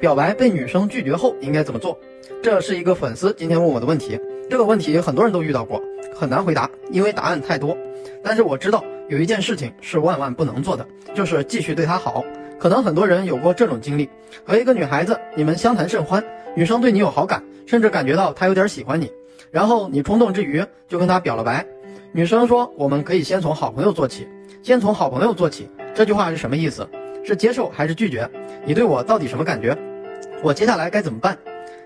表白被女生拒绝后应该怎么做？这是一个粉丝今天问我的问题。这个问题很多人都遇到过，很难回答，因为答案太多。但是我知道有一件事情是万万不能做的，就是继续对她好。可能很多人有过这种经历：和一个女孩子，你们相谈甚欢，女生对你有好感，甚至感觉到她有点喜欢你，然后你冲动之余就跟她表了白。女生说：“我们可以先从好朋友做起，先从好朋友做起。”这句话是什么意思？是接受还是拒绝？你对我到底什么感觉？我接下来该怎么办？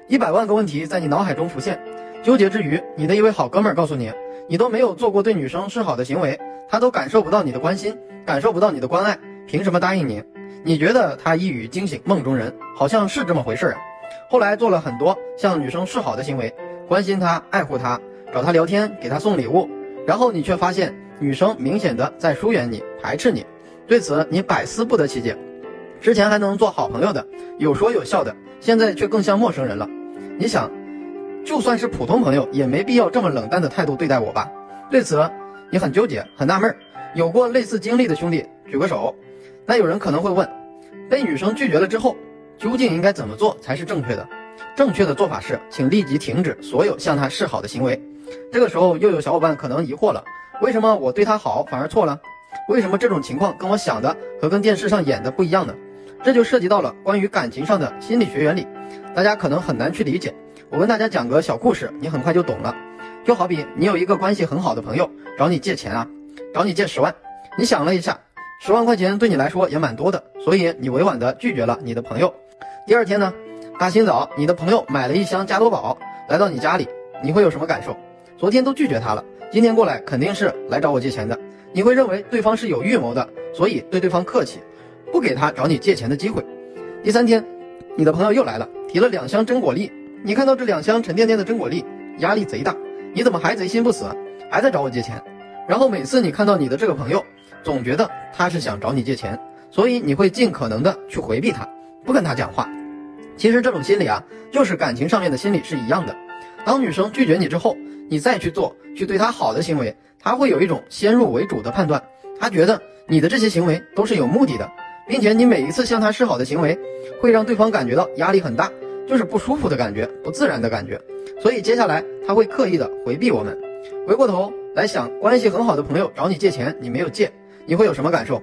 一百万个问题在你脑海中浮现，纠结之余，你的一位好哥们儿告诉你，你都没有做过对女生示好的行为，他都感受不到你的关心，感受不到你的关爱，凭什么答应你？你觉得他一语惊醒梦中人，好像是这么回事啊。后来做了很多向女生示好的行为，关心她，爱护她，找她聊天，给她送礼物，然后你却发现女生明显的在疏远你，排斥你。对此，你百思不得其解。之前还能做好朋友的，有说有笑的，现在却更像陌生人了。你想，就算是普通朋友，也没必要这么冷淡的态度对待我吧？对此，你很纠结，很纳闷。有过类似经历的兄弟举个手。那有人可能会问，被女生拒绝了之后，究竟应该怎么做才是正确的？正确的做法是，请立即停止所有向她示好的行为。这个时候，又有小伙伴可能疑惑了：为什么我对她好反而错了？为什么这种情况跟我想的和跟电视上演的不一样呢？这就涉及到了关于感情上的心理学原理，大家可能很难去理解。我跟大家讲个小故事，你很快就懂了。就好比你有一个关系很好的朋友找你借钱啊，找你借十万，你想了一下，十万块钱对你来说也蛮多的，所以你委婉的拒绝了你的朋友。第二天呢，大清早你的朋友买了一箱加多宝来到你家里，你会有什么感受？昨天都拒绝他了，今天过来肯定是来找我借钱的。你会认为对方是有预谋的，所以对对方客气，不给他找你借钱的机会。第三天，你的朋友又来了，提了两箱真果粒。你看到这两箱沉甸甸的真果粒，压力贼大。你怎么还贼心不死，还在找我借钱？然后每次你看到你的这个朋友，总觉得他是想找你借钱，所以你会尽可能的去回避他，不跟他讲话。其实这种心理啊，就是感情上面的心理是一样的。当女生拒绝你之后，你再去做去对他好的行为。他会有一种先入为主的判断，他觉得你的这些行为都是有目的的，并且你每一次向他示好的行为，会让对方感觉到压力很大，就是不舒服的感觉，不自然的感觉。所以接下来他会刻意的回避我们。回过头来想，关系很好的朋友找你借钱，你没有借，你会有什么感受？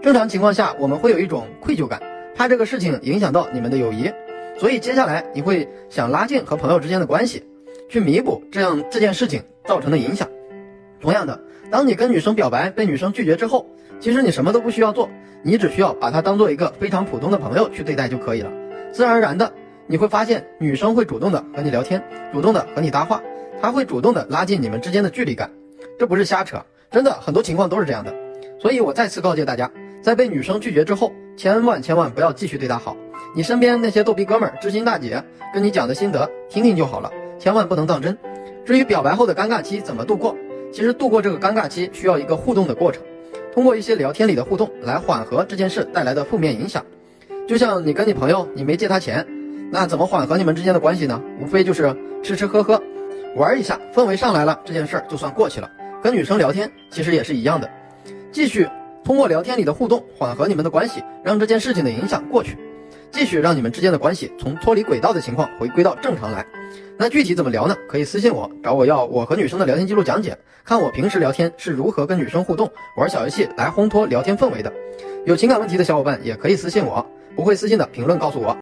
正常情况下，我们会有一种愧疚感，怕这个事情影响到你们的友谊，所以接下来你会想拉近和朋友之间的关系，去弥补这样这件事情造成的影响。同样的，当你跟女生表白被女生拒绝之后，其实你什么都不需要做，你只需要把她当做一个非常普通的朋友去对待就可以了。自然而然的，你会发现女生会主动的和你聊天，主动的和你搭话，她会主动的拉近你们之间的距离感。这不是瞎扯，真的很多情况都是这样的。所以我再次告诫大家，在被女生拒绝之后，千万千万不要继续对她好。你身边那些逗逼哥们儿、知心大姐跟你讲的心得，听听就好了，千万不能当真。至于表白后的尴尬期怎么度过？其实度过这个尴尬期需要一个互动的过程，通过一些聊天里的互动来缓和这件事带来的负面影响。就像你跟你朋友，你没借他钱，那怎么缓和你们之间的关系呢？无非就是吃吃喝喝，玩一下，氛围上来了，这件事儿就算过去了。跟女生聊天其实也是一样的，继续通过聊天里的互动缓和你们的关系，让这件事情的影响过去。继续让你们之间的关系从脱离轨道的情况回归到正常来。那具体怎么聊呢？可以私信我，找我要我和女生的聊天记录讲解，看我平时聊天是如何跟女生互动，玩小游戏来烘托聊天氛围的。有情感问题的小伙伴也可以私信我，不会私信的评论告诉我。